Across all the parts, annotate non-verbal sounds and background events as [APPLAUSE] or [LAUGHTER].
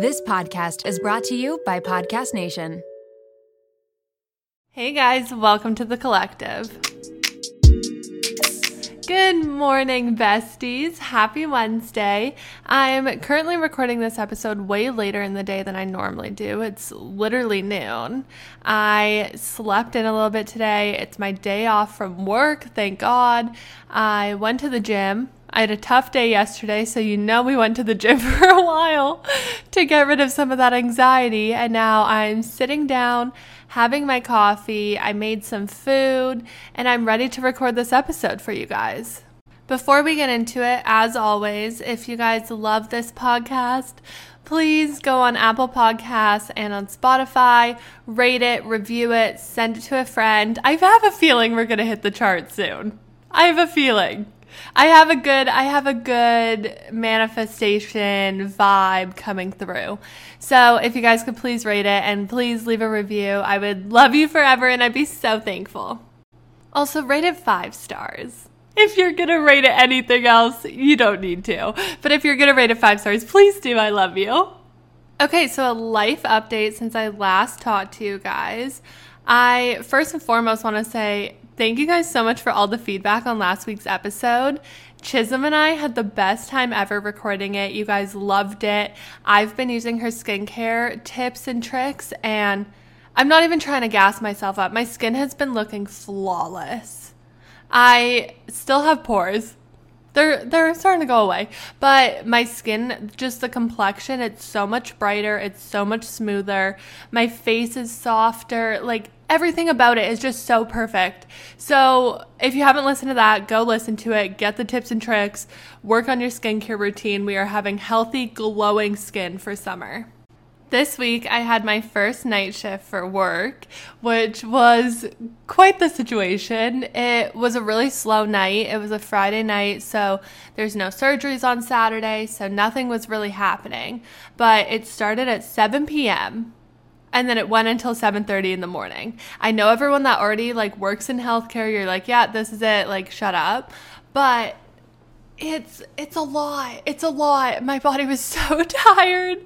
This podcast is brought to you by Podcast Nation. Hey guys, welcome to the collective. Good morning, besties. Happy Wednesday. I'm currently recording this episode way later in the day than I normally do. It's literally noon. I slept in a little bit today. It's my day off from work, thank God. I went to the gym. I had a tough day yesterday, so you know we went to the gym [LAUGHS] for a while to get rid of some of that anxiety. And now I'm sitting down having my coffee, I made some food, and I'm ready to record this episode for you guys. Before we get into it, as always, if you guys love this podcast, please go on Apple Podcasts and on Spotify, rate it, review it, send it to a friend. I have a feeling we're going to hit the charts soon. I have a feeling. I have a good I have a good manifestation vibe coming through. So if you guys could please rate it and please leave a review, I would love you forever and I'd be so thankful. Also rate it 5 stars. If you're going to rate it anything else, you don't need to. But if you're going to rate it 5 stars, please do. I love you. Okay, so a life update since I last talked to you guys. I first and foremost want to say Thank you guys so much for all the feedback on last week's episode. Chisholm and I had the best time ever recording it. You guys loved it. I've been using her skincare tips and tricks, and I'm not even trying to gas myself up. My skin has been looking flawless. I still have pores. They're they're starting to go away, but my skin, just the complexion, it's so much brighter. It's so much smoother. My face is softer. Like everything about it is just so perfect. So, if you haven't listened to that, go listen to it, get the tips and tricks, work on your skincare routine. We are having healthy, glowing skin for summer. This week, I had my first night shift for work, which was quite the situation. It was a really slow night. It was a Friday night, so there's no surgeries on Saturday, so nothing was really happening. But it started at 7 p.m and then it went until 7:30 in the morning. I know everyone that already like works in healthcare, you're like, "Yeah, this is it, like shut up." But it's it's a lot. It's a lot. My body was [LAUGHS] so tired.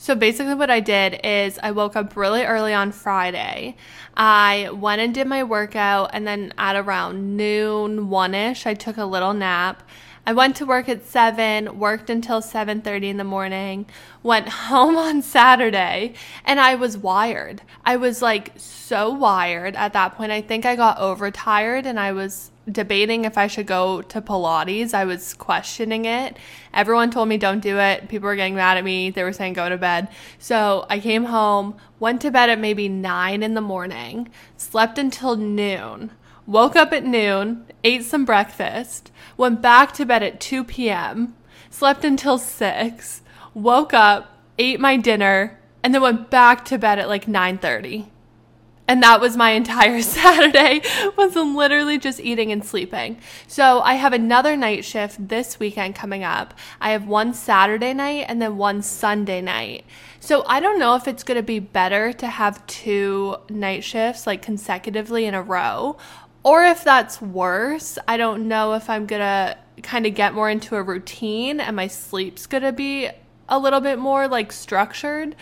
So basically, what I did is I woke up really early on Friday. I went and did my workout, and then at around noon, one ish, I took a little nap. I went to work at 7, worked until 7:30 in the morning, went [LAUGHS] home on Saturday, and I was wired. I was like so wired at that point. I think I got overtired and I was debating if I should go to Pilates. I was questioning it. Everyone told me don't do it. People were getting mad at me. They were saying go to bed. So I came home, went to bed at maybe 9 in the morning, slept until noon woke up at noon, ate some breakfast, went back to bed at 2 p.m., slept until 6, woke up, ate my dinner, and then went back to bed at like 9:30. And that was my entire [LAUGHS] Saturday was literally just eating and sleeping. So I have another night shift this weekend coming up. I have one Saturday night and then one Sunday night. So I don't know if it's going to be better to have two night shifts like consecutively in a row or if that's worse, I don't know if I'm gonna kind of get more into a routine and my sleep's gonna be a little bit more like structured.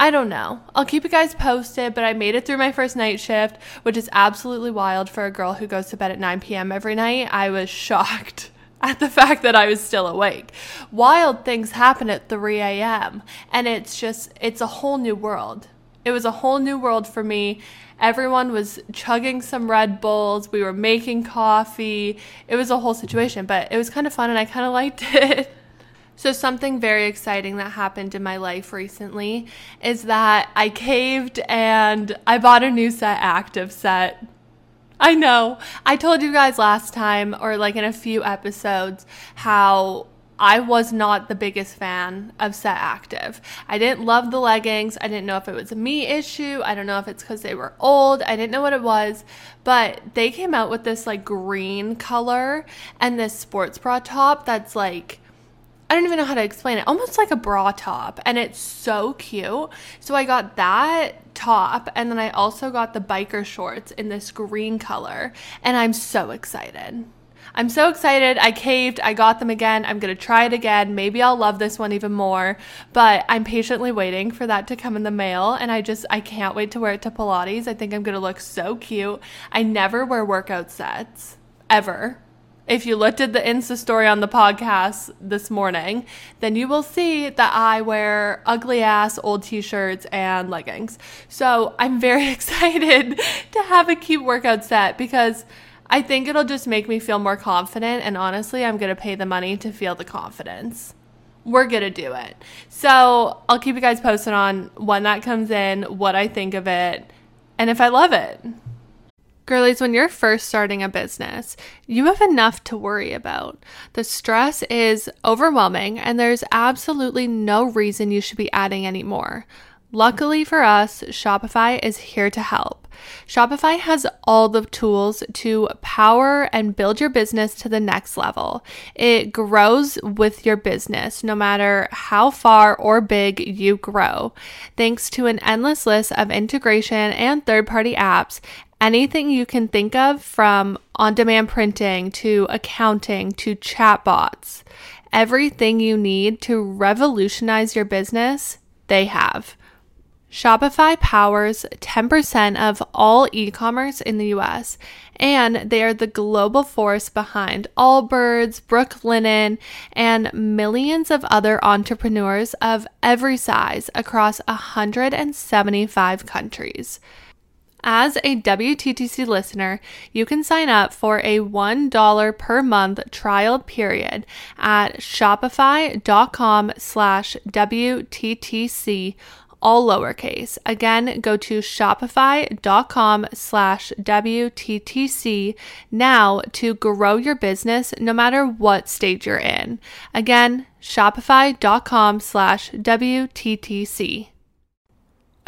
I don't know. I'll keep you guys posted, but I made it through my first night shift, which is absolutely wild for a girl who goes to bed at 9 p.m. every night. I was [LAUGHS] shocked at the fact that I was still awake. Wild things happen at 3 a.m., and it's just, it's a whole new world. It was a whole new world for me. Everyone was chugging some Red Bulls. We were making coffee. It was a whole situation, but it was kind of fun and I kind of liked [LAUGHS] it. So, something very exciting that happened in my life recently is that I caved and I bought a new set active set. I know. I told you guys last time, or like in a few episodes, how I was not the biggest fan of Set Active. I didn't love the leggings. I didn't know if it was a me issue. I don't know if it's because they were old. I didn't know what it was. But they came out with this like green color and this sports bra top that's like, I don't even know how to explain it. Almost like a bra top. And it's so cute. So I got that top. And then I also got the biker shorts in this green color. And I'm so excited. I'm so excited. I caved. I got them again. I'm going to try it again. Maybe I'll love this one even more. But I'm patiently waiting for that to come in the mail. And I just, I can't wait to wear it to Pilates. I think I'm going to look so cute. I never wear workout sets, ever. If you looked at the Insta story on the podcast this morning, then you will see that I wear ugly ass old t shirts and leggings. So I'm very [LAUGHS] excited to have a cute workout set because I think it'll just make me feel more confident. And honestly, I'm going to pay the money to feel the confidence. We're going to do it. So I'll keep you guys posted on when that comes in, what I think of it, and if I love it. Girlies, when you're first starting a business, you have enough to worry about. The stress is overwhelming, and there's absolutely no reason you should be adding any more. Luckily for us, Shopify is here to help. Shopify has all the tools to power and build your business to the next level. It grows with your business, no matter how far or big you grow. Thanks to an endless list of integration and third party apps, anything you can think of from on demand printing to accounting to chatbots. Everything you need to revolutionize your business, they have. Shopify powers 10% of all e commerce in the US, and they are the global force behind Allbirds, Brooklinen, and millions of other entrepreneurs of every size across 175 countries. As a WTTC listener, you can sign up for a $1 per month trial period at shopify.com slash WTTC all lowercase. Again, go to shopify.com slash WTTC now to grow your business no matter what stage you're in. Again, shopify.com slash WTTC.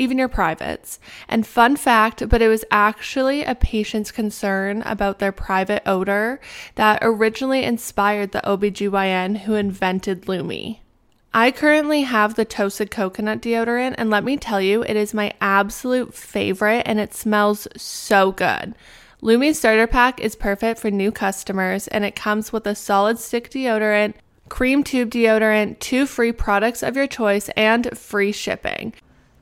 even your privates. And fun fact, but it was actually a patient's concern about their private odor that originally inspired the OBGYN who invented Lume. I currently have the toasted coconut deodorant, and let me tell you, it is my absolute favorite and it smells so good. Lume Starter Pack is perfect for new customers, and it comes with a solid stick deodorant, cream tube deodorant, two free products of your choice, and free shipping.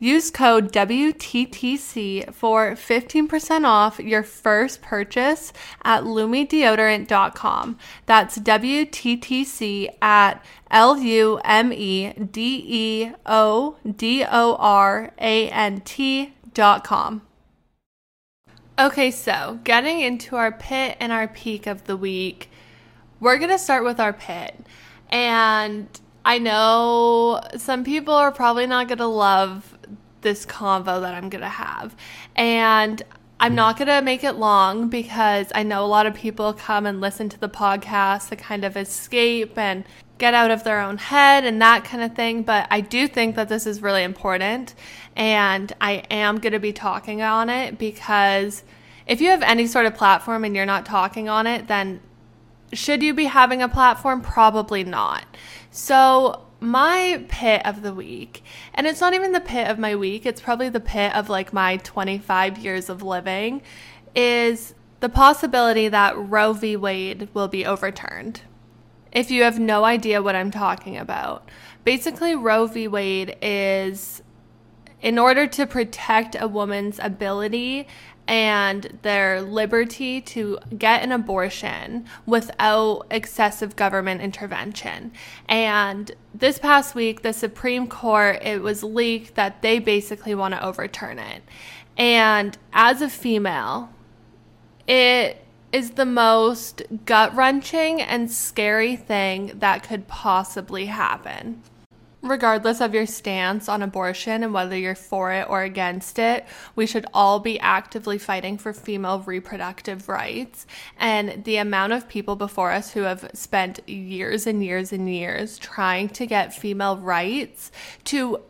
Use code WTTC for 15% off your first purchase at lumedeodorant.com. That's WTTC at L U M E D E O D O R A N T dot com. Okay, so getting into our pit and our peak of the week, we're going to start with our pit. And I know some people are probably not going to love this convo that I'm going to have. And I'm not going to make it long because I know a lot of people come and listen to the podcast to kind of escape and get out of their own head and that kind of thing. But I do think that this is really important. And I am going to be talking on it because if you have any sort of platform and you're not talking on it, then should you be having a platform? Probably not. So, my pit of the week, and it's not even the pit of my week, it's probably the pit of like my 25 years of living, is the possibility that Roe v. Wade will be overturned if you have no idea what I'm talking about. Basically, Roe v. Wade is in order to protect a woman's ability and their liberty to get an abortion without excessive government intervention. And this past week, the Supreme Court, it was leaked that they basically want to overturn it. And as a female, it is the most gut wrenching and scary thing that could possibly happen. Regardless of your stance on abortion and whether you're for it or against it, we should all be actively fighting for female reproductive rights. And the amount of people before us who have spent years and years and years trying to get female rights to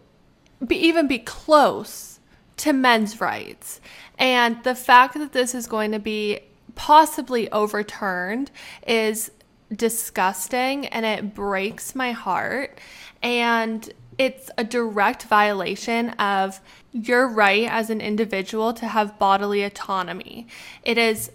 be, even be close to men's rights. And the fact that this is going to be possibly overturned is disgusting and it breaks my heart. And it's a direct violation of your right as an individual to have bodily autonomy. It is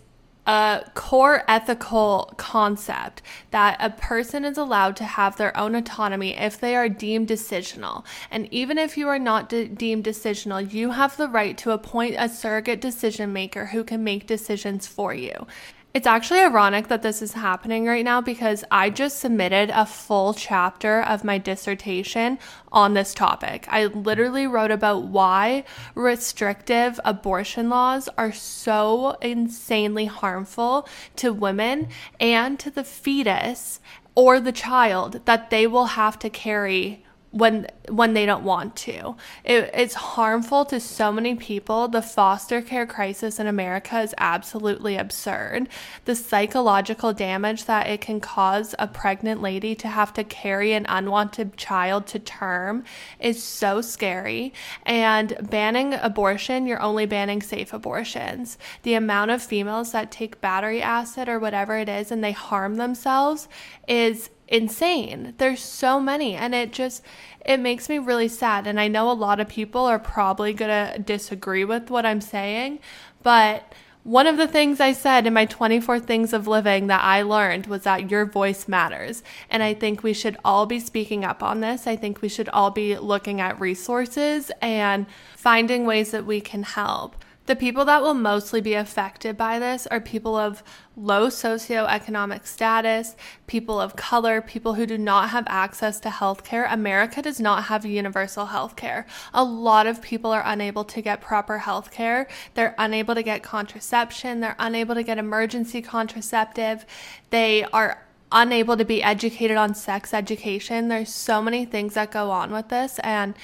a core ethical concept that a person is allowed to have their own autonomy if they are deemed decisional. And even if you are not de- deemed decisional, you have the right to appoint a surrogate decision maker who can make decisions for you. It's actually ironic that this is happening right now because I just submitted a full chapter of my dissertation on this topic. I literally wrote about why restrictive abortion laws are so insanely harmful to women and to the fetus or the child that they will have to carry when when they don't want to. It, it's harmful to so many people. The foster care crisis in America is absolutely absurd. The psychological damage that it can cause a pregnant lady to have to carry an unwanted child to term is so scary. And banning abortion, you're only banning safe abortions. The amount of females that take battery acid or whatever it is and they harm themselves is insane. There's so many and it just it makes me really sad and I know a lot of people are probably going to disagree with what I'm saying, but one of the things I said in my 24 things of living that I learned was that your voice matters. And I think we should all be speaking up on this. I think we should all be looking at resources and finding ways that we can help. The people that will mostly be affected by this are people of low socioeconomic status, people of color, people who do not have access to healthcare. America does not have universal healthcare. A lot of people are unable to get proper healthcare. They're unable to get contraception, they're unable to get emergency contraceptive. They are unable to be educated on sex education. There's so many things that go on with this and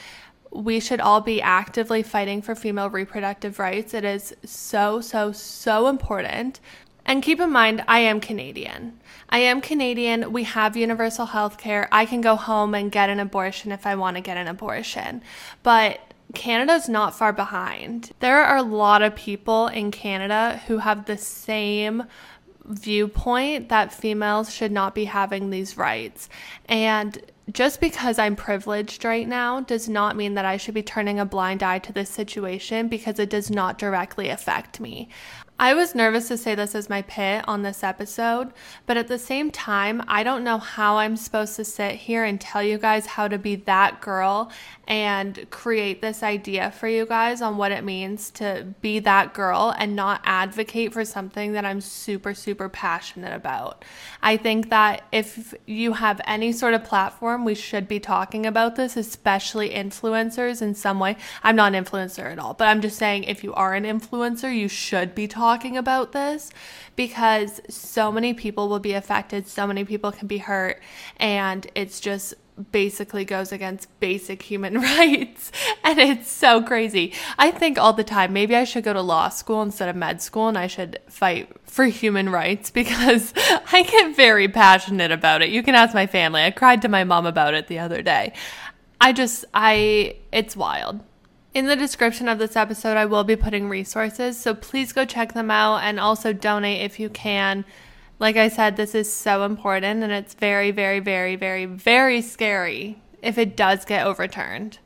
we should all be actively fighting for female reproductive rights. It is so, so, so important. And keep in mind, I am Canadian. I am Canadian. We have universal health care. I can go home and get an abortion if I want to get an abortion. But Canada's not far behind. There are a lot of people in Canada who have the same viewpoint that females should not be having these rights. And just because I'm privileged right now does not mean that I should be turning a blind eye to this situation because it does not directly affect me. I was nervous to say this as my pit on this episode, but at the same time, I don't know how I'm supposed to sit here and tell you guys how to be that girl and create this idea for you guys on what it means to be that girl and not advocate for something that I'm super, super passionate about. I think that if you have any sort of platform, we should be talking about this, especially influencers in some way. I'm not an influencer at all, but I'm just saying if you are an influencer, you should be talking about this because so many people will be affected, so many people can be hurt, and it's just basically goes against basic human [LAUGHS] rights. And it's so crazy. I think all the time, maybe I should go to law school instead of med school and I should fight for human rights [LAUGHS] because I get very passionate about it. You can ask my family. I cried to my mom about it the other day. I just, I, it's wild. In the description of this episode, I will be putting resources, so please go check them out and also donate if you can. Like I said, this is so important and it's very, very, very, very, very scary if it does get overturned.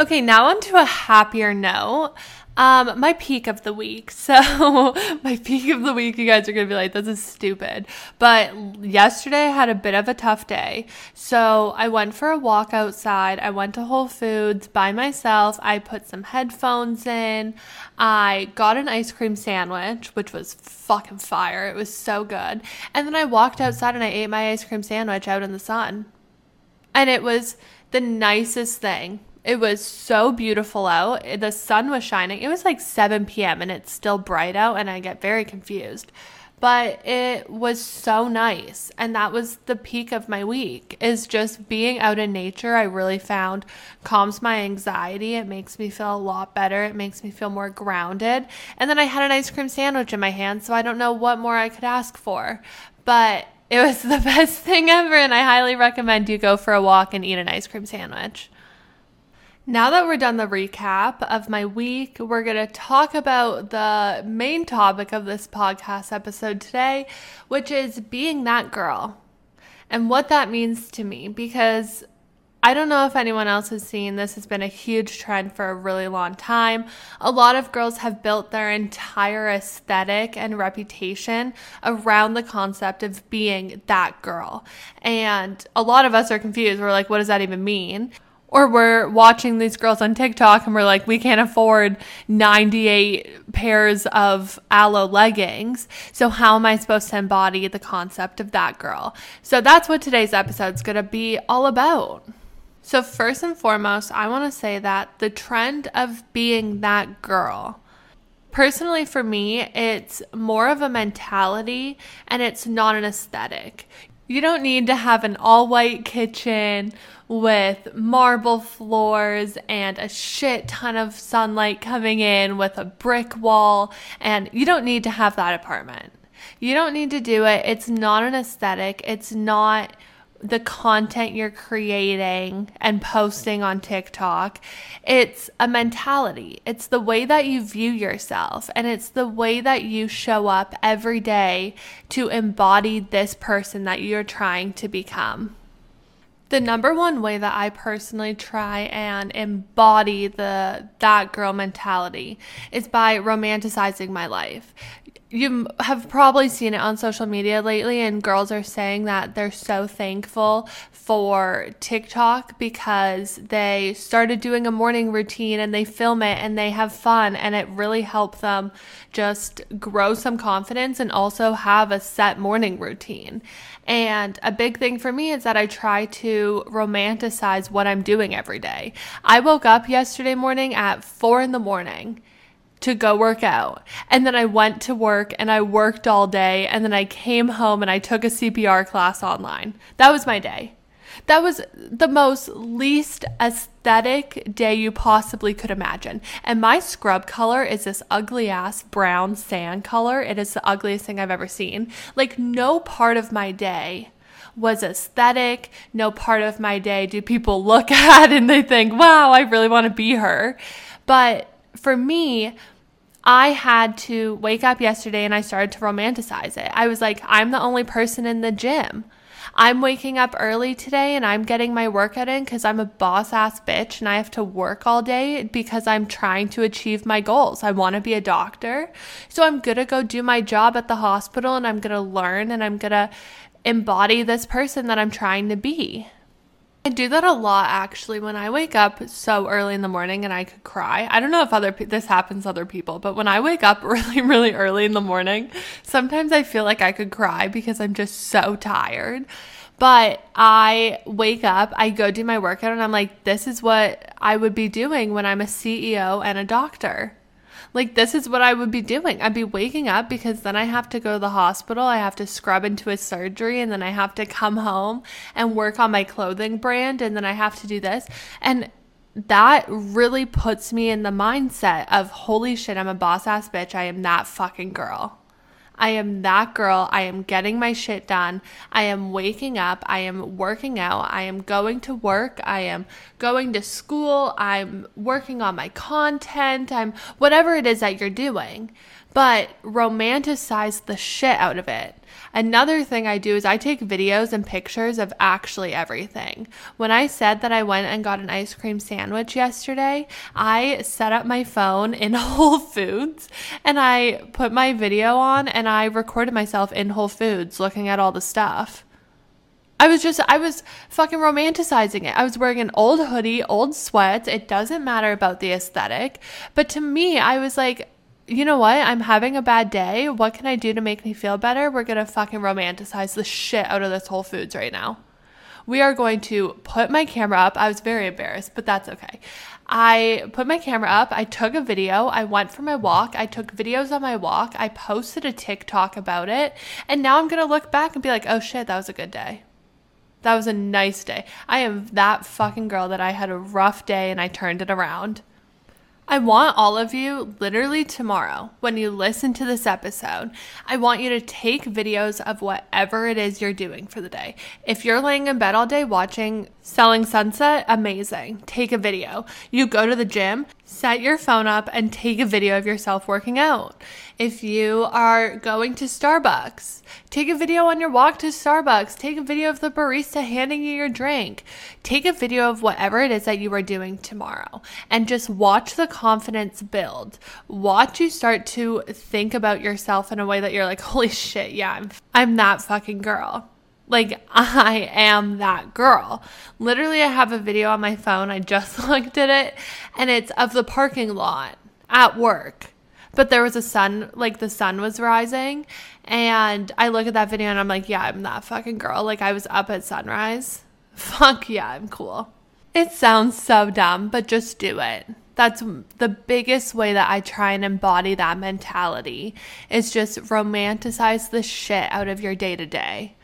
Okay, now on to a happier note. Um, my peak of the week. [LAUGHS] So, my peak of the week, you guys are gonna be like, this is stupid. But yesterday I had a bit of a tough day. So, I went for a walk outside. I went to Whole Foods by myself. I put some headphones in. I got an ice cream sandwich, which was fucking fire. It was so good. And then I walked outside and I ate my ice cream sandwich out in the sun. And it was the nicest thing. It was so beautiful out. The sun was shining. It was like 7 p.m. and it's still bright out, and I get very confused. but it was so nice and that was the peak of my week is just being out in nature i really found calms my anxiety it makes me feel a lot better it makes me feel more grounded and then i had an ice cream sandwich in my hand so i don't know what more i could ask for but it was [LAUGHS] the best thing ever and i highly recommend you go for a walk and eat an ice cream sandwich now that we're done the recap of my week, we're going to talk about the main topic of this podcast episode today, which is being that girl and what that means to me. Because I don't know if anyone else has seen this has been a huge trend for a really long time. A lot of girls have built their entire aesthetic and reputation around the concept of being that girl. And a lot of us are confused. We're like, what does that even mean? Or we're watching these girls on TikTok and we're like, we can't afford 98 pairs of Alo leggings. So, how am I supposed to embody the concept of that girl? So, that's what today's episode is to be all about. So, first and foremost, I want to say that the trend of being that girl, personally for me, it's more of a mentality and it's not an aesthetic. You don't need to have an all white kitchen with marble floors and a shit ton of sunlight coming in with a brick wall. And you don't need to have that apartment. You don't need to do it. It's not an aesthetic. It's not the content you're creating and posting on TikTok. It's a mentality. It's the way that you view yourself and it's the way that you show up every day to embody this person that you're trying to become. The number one way that I personally try and embody the that girl mentality is by romanticizing my life you have probably seen it on social media lately, and girls are saying that they're so thankful for TikTok because they started doing a morning routine and they film it and they have fun, and it really helped them just grow some confidence and also have a set morning routine. And a big thing for me is that I try to romanticize what I'm doing every day. I woke up yesterday morning at four in the morning to go work out. And then I went to work and I worked all day. And then I came home and I took a CPR class online. That was my day. That was the most least aesthetic day you possibly could imagine. And my scrub color is this ugly ass brown sand color. It is the ugliest thing I've ever seen. Like, no part of my day was aesthetic. No part of my day do people look [LAUGHS] at and they think, wow, I really want to be her. But for me, I had to wake up yesterday and I started to romanticize it. I was like, I'm the only person in the gym. I'm waking up early today and I'm getting my workout in because I'm a boss ass bitch and I have to work all day because I'm trying to achieve my goals. I want to be a doctor. So I'm going to go do my job at the hospital and I'm going to learn and I'm going to embody this person that I'm trying to be. I do that a lot actually when I wake up so early in the morning and I could cry. I don't know if other this happens to other people, but when I wake up [LAUGHS] really really early in the morning, sometimes I feel like I could cry because I'm just so tired. But I wake up, I go do my workout and I'm like this is what I would be doing when I'm a CEO and a doctor. Like, this is what I would be doing. I'd be waking up because then I have to go to the hospital. I have to scrub into a surgery and then I have to come home and work on my clothing brand and then I have to do this. And that really puts me in the mindset of holy shit, I'm a boss ass bitch. I am that fucking girl. I am that girl. I am getting my shit done. I am waking up. I am working out. I am going to work. I am going to school. I'm working on my content. I'm whatever it is that you're doing but romanticize the shit out of it. Another thing I do is I take videos and pictures of actually everything. When I said that I went and got an ice cream sandwich yesterday, I set up my phone in [LAUGHS] Whole Foods and I put my video on and I recorded myself in Whole Foods looking at all the stuff. I was just, I was fucking romanticizing it. I was wearing an old hoodie, old sweats. It doesn't matter about the aesthetic. But to me, I was like, you know what? I'm having a bad day. What can I do to make me feel better? We're going to fucking romanticize the shit out of this Whole Foods right now. We are going to put my camera up. I was very embarrassed, but that's okay. I put my camera up, I took a video, I went for my walk, I took videos on my walk, I posted a TikTok about it, and now I'm gonna look back and be like, oh shit, that was a good day. That was a nice day. I am that fucking girl that I had a rough day and I turned it around. I want all of you, literally tomorrow, when you listen to this episode, I want you to take videos of whatever it is you're doing for the day. If you're laying in bed all day watching Selling Sunset, amazing. Take a video. You go to the gym, set your phone up, and take a video of yourself working out. If you are going to Starbucks, take a video on your walk to Starbucks. Take a video of the barista handing you your drink. Take a video of whatever it is that you are doing tomorrow and just watch the confidence build. Watch you start to think about yourself in a way that you're like, [LAUGHS] holy shit, yeah, I'm, I'm that fucking girl. Like, [LAUGHS] I am that girl. Literally, I have a video on my phone. I just [LAUGHS] looked at it, and it's of the parking lot at work but there was a sun, like the sun was rising. And I look at that video and I'm like, yeah, I'm that fucking girl. Like I was up at sunrise. [LAUGHS] Fuck yeah, I'm cool. It sounds so dumb, but just do it. That's the biggest way that I try and embody that mentality is just romanticize the shit out of your day to day.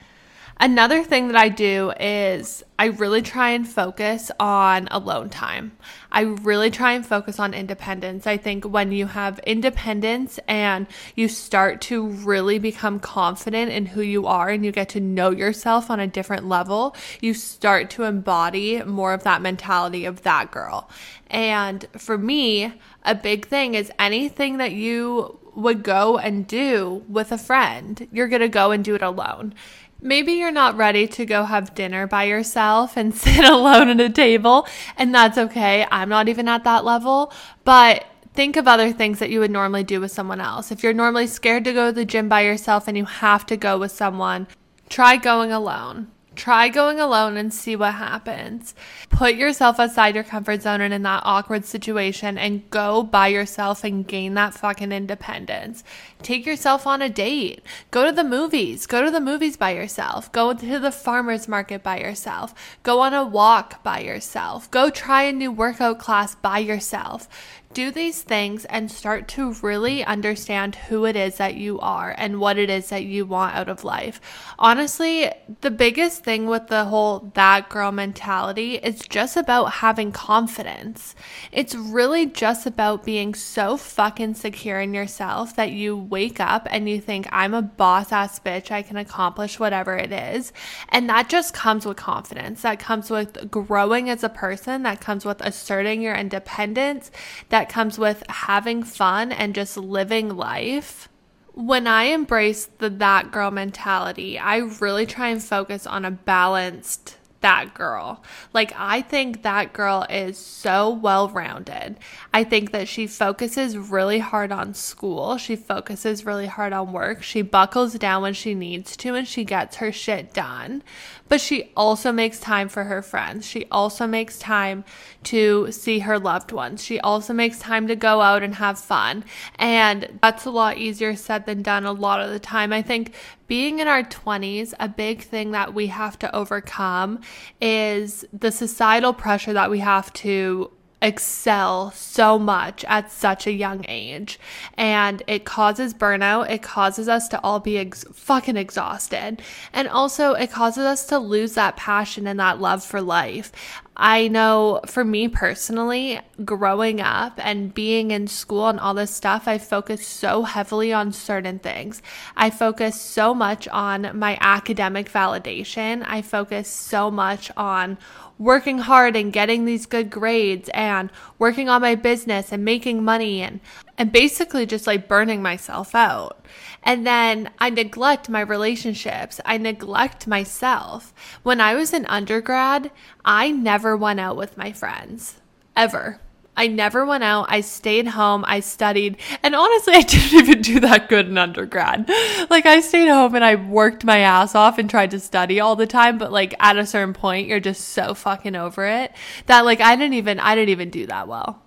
Another thing that I do is I really try and focus on alone time. I really try and focus on independence. I think when you have independence and you start to really become confident in who you are and you get to know yourself on a different level, you start to embody more of that mentality of that girl. And for me, a big thing is anything that you would go and do with a friend, you're going to go and do it alone maybe you're not ready to go have dinner by yourself and [LAUGHS] sit alone at a table, and that's okay. I'm not even at that level, but think of other things that you would normally do with someone else. If you're normally scared to go to the gym by yourself and you have to go with someone, try going alone. Try going alone and see what happens. Put yourself outside your comfort zone and in that awkward situation and go by yourself and gain that fucking independence. Take yourself on a date. Go to the movies. Go to the movies by yourself. Go to the farmer's market by yourself. Go on a walk by yourself. Go try a new workout class by yourself do these things and start to really understand who it is that you are and what it is that you want out of life. Honestly, the biggest thing with the whole that girl mentality is just about having confidence. It's really just about being so fucking secure in yourself that you wake up and you think, I'm a boss ass bitch. I can accomplish whatever it is. And that just comes with confidence. That comes with growing as a person. That comes with asserting your independence. That that comes with having fun and just living life. When I embrace the that girl mentality, I really try and focus on a balanced that girl. Like, I think that girl is so well rounded. I think that she focuses really hard on school. She focuses really hard on work. She buckles down when she needs to and she gets her shit done. But she also makes time for her friends. She also makes time to see her loved ones. She also makes time to go out and have fun. And that's a lot easier said than done a lot of the time. I think being in our 20s, a big thing that we have to overcome is the societal pressure that we have to excel so much at such a young age and it causes burnout it causes us to all be ex- fucking exhausted and also it causes us to lose that passion and that love for life I know for me personally, growing up and being in school and all this stuff, I focused so heavily on certain things. I focused so much on my academic validation. I focused so much on working hard and getting these good grades and working on my business and making money and and basically just like burning myself out. And then I neglect my relationships. I neglect myself. When I was in undergrad, I never went out with my friends ever. I never went out. I stayed home. I studied. And honestly, I [LAUGHS] didn't even do that good in undergrad. Like, I stayed home and I worked my ass off and tried to study all the time. But, like, at a certain point, you're just so fucking over it that, like, I didn't even, I didn't even do that well.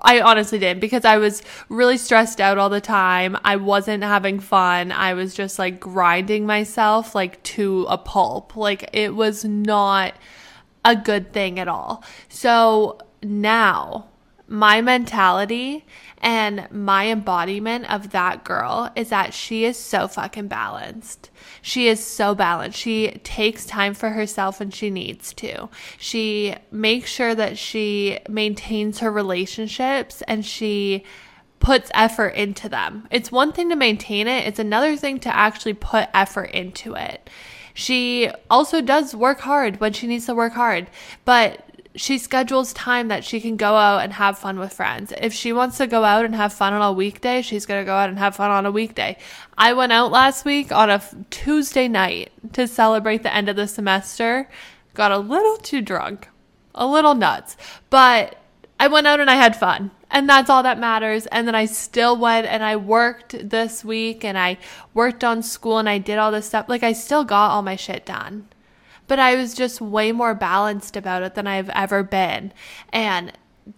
I honestly didn't because I was really stressed out all the time. I wasn't having fun. I was just like grinding myself like to a pulp. Like it was not a good thing at all. So now my mentality and my embodiment of that girl is that she is so fucking balanced. She is so balanced. She takes time for herself when she needs to. She makes sure that she maintains her relationships and she puts effort into them. It's one thing to maintain it, it's another thing to actually put effort into it. She also does work hard when she needs to work hard, but she schedules time that she can go out and have fun with friends. If she wants to go out and have fun on a weekday, she's going to go out and have fun on a weekday. I went out last week on a Tuesday night to celebrate the end of the semester. Got a little too drunk, a little nuts, but I went out and I had fun. And that's all that matters. And then I still went and I worked this week and I worked on school and I did all this stuff. Like I still got all my shit done but I was just way more balanced about it than I've ever been. And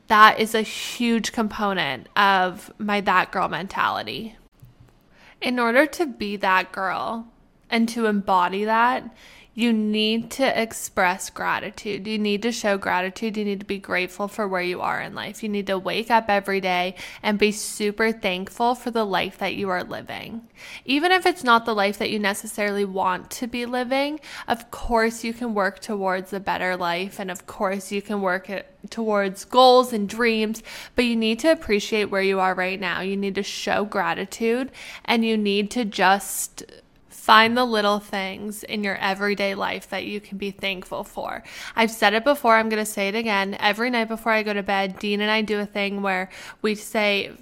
that is a huge component of my that girl mentality. In order to be that girl and to embody that, you need to express gratitude. You need to show gratitude. You need to be grateful for where you are in life. You need to wake up every day and be super thankful for the life that you are living. Even if it's not the life that you necessarily want to be living, of course you can work towards a better life and of course you can work towards goals and dreams, but you need to appreciate where you are right now. You need to show gratitude and you need to just Find the little things in your everyday life that you can be thankful for. I've said it before, I'm going to say it again. Every night before I go to bed, Dean and I do a thing where we say,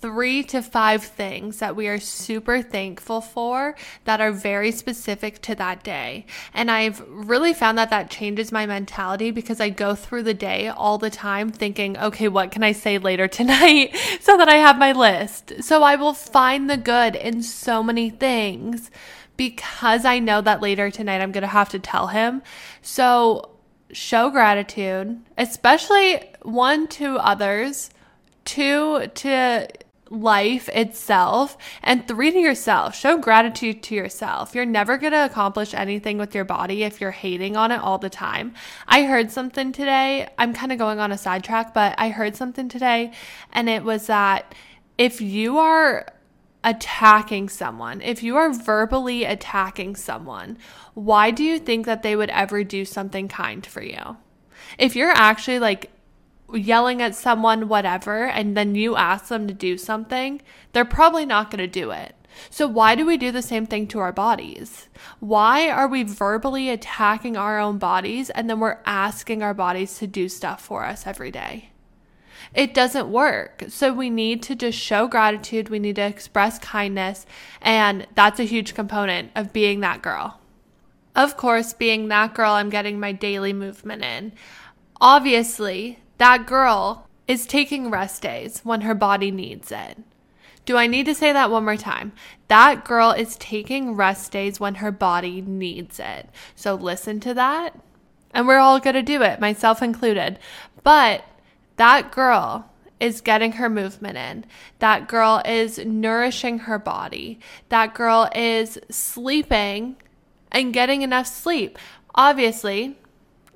three to five things that we are super thankful for that are very specific to that day. And I've really found that that changes my mentality because I go through the day all the time thinking, okay, what can I say later [LAUGHS] tonight so that I have my list? So I will find the good in so many things because I know that later tonight I'm going to have to tell him. So show gratitude, especially one to others, two to life itself, and three to yourself. Show gratitude to yourself. You're never going to accomplish anything with your body if you're hating on it all the time. I heard something today. I'm kind of going on a sidetrack, but I heard something today, and it was that if you are attacking someone, if you are verbally attacking someone, why do you think that they would ever do something kind for you? If you're actually like yelling at someone, whatever, and then you ask them to do something, they're probably not going to do it. So, why do we do the same thing to our bodies? Why are we verbally attacking our own bodies and then we're asking our bodies to do stuff for us every day? It doesn't work. So we need to just show gratitude. We need to express kindness. And that's a huge component of being that girl. Of course, being that girl, I'm getting my daily movement in. Obviously, that girl is taking rest days when her body needs it. Do I need to say that one more time? That girl is taking rest days when her body needs it. So listen to that. And we're all going to do it, myself included. But that girl is getting her movement in. That girl is nourishing her body. That girl is sleeping and getting enough sleep. Obviously,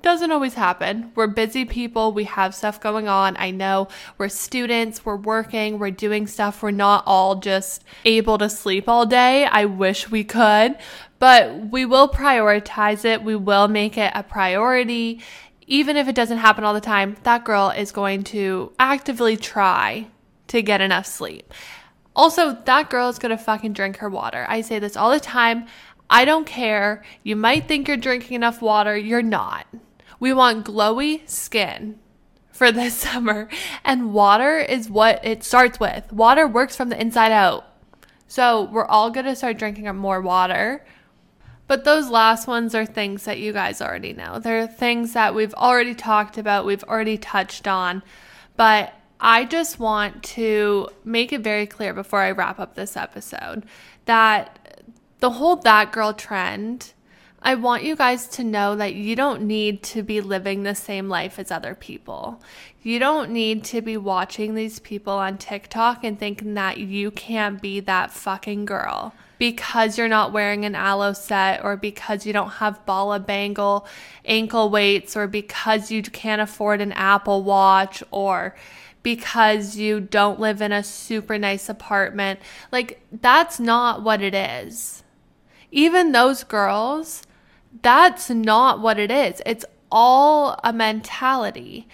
doesn't always happen. We're busy people. We have stuff going on. I know we're students, we're working, we're doing stuff. We're not all just able to sleep all day. I wish we could, but we will prioritize it. We will make it a priority even if it doesn't happen all the time, that girl is going to actively try to get enough sleep. Also, that girl is going to fucking drink her water. I say this all the time. I don't care. You might think you're drinking enough water, you're not. We want glowy skin for this [LAUGHS] summer, and water is what it starts with. Water works from the inside out. So, we're all going to start drinking more water. But those last ones are things that you guys already know. They're things that we've already talked about, we've already touched on. But I just want to make it very clear before I wrap up this episode that the whole that girl trend, I want you guys to know that you don't need to be living the same life as other people. You don't need to be watching these people on TikTok and thinking that you can't be that fucking girl because you're not wearing an Alo set or because you don't have Bala Bangle ankle weights or because you can't afford an Apple Watch or because you don't live in a super nice apartment. Like, that's not what it is. Even those girls, that's not what it is. It's all a mentality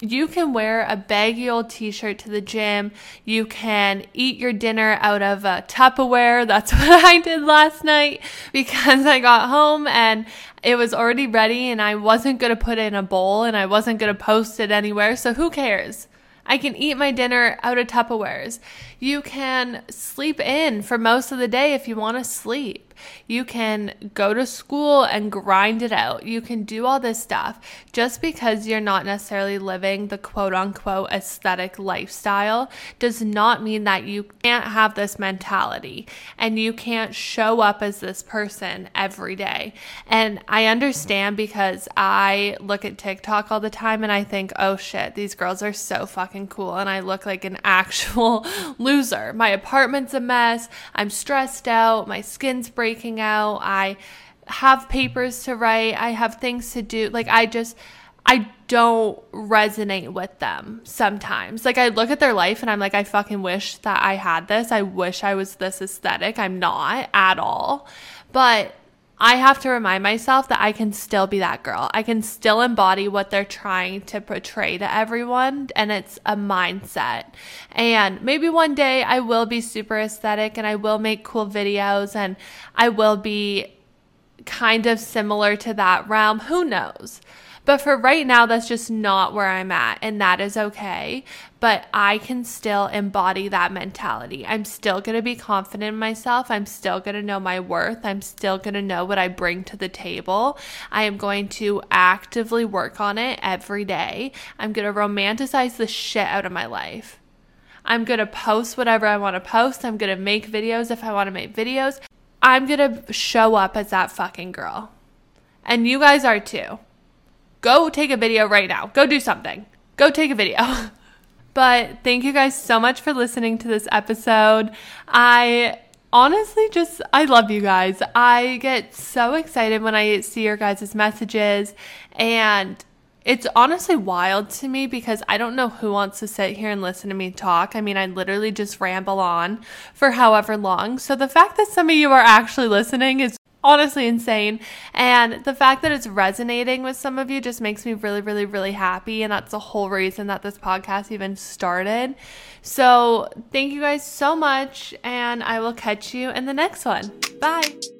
you can wear a baggy old t shirt to the gym. You can eat your dinner out of a Tupperware. [LAUGHS] That's what I did last night because I got home and it was already ready and I wasn't going to put it in a bowl and I wasn't going to post it anywhere. So who cares? I can eat my dinner out of Tupperwares. You can sleep in for most of the day if you want to sleep. You can go to school and grind it out. You can do all this stuff. Just because you're not necessarily living the quote unquote aesthetic lifestyle does not mean that you can't have this mentality and you can't show up as this person every day. And I understand because I look at TikTok all the time and I think, oh shit, these girls are so fucking cool. And I look like an [LAUGHS] actual loser. My apartment's a mess. I'm stressed out. My skin's breaking out. I have papers to write. I have things to do. Like, I just, I don't resonate with them sometimes. Like, I look at their life and I'm like, I fucking wish that I had this. I wish I was this aesthetic. I'm not at all. But I have to remind myself that I can still be that girl. I can still embody what they're trying to portray to everyone, and it's a mindset. And maybe one day I will be super aesthetic and I will make cool videos and I will be kind of similar to that realm. Who knows? But for right now, that's just not where I'm at, and that is okay. But I can still embody that mentality. I'm still to be confident in myself. I'm still to know my worth. I'm still to know what I bring to the table. I am going to actively work on it every day. I'm to romanticize the shit out of my life. I'm to post whatever I want to post. I'm to make videos if I want to make videos. I'm to show up as that fucking girl. And you guys are too. Go take a video right now. Go do something. Go take a video. [LAUGHS] but thank you guys so much for listening to this episode. I honestly just I love you guys. I get so excited when I see your guys' messages and it's honestly wild to me because I don't know who wants to sit here and listen to me talk. I mean, I literally just ramble on for however long. So the fact that some of you are actually listening is honestly insane. And the fact that it's resonating with some of you just makes me really, really, really happy. And that's the whole reason that this podcast even started. So thank you guys so much. And I will catch you in the next one. Bye.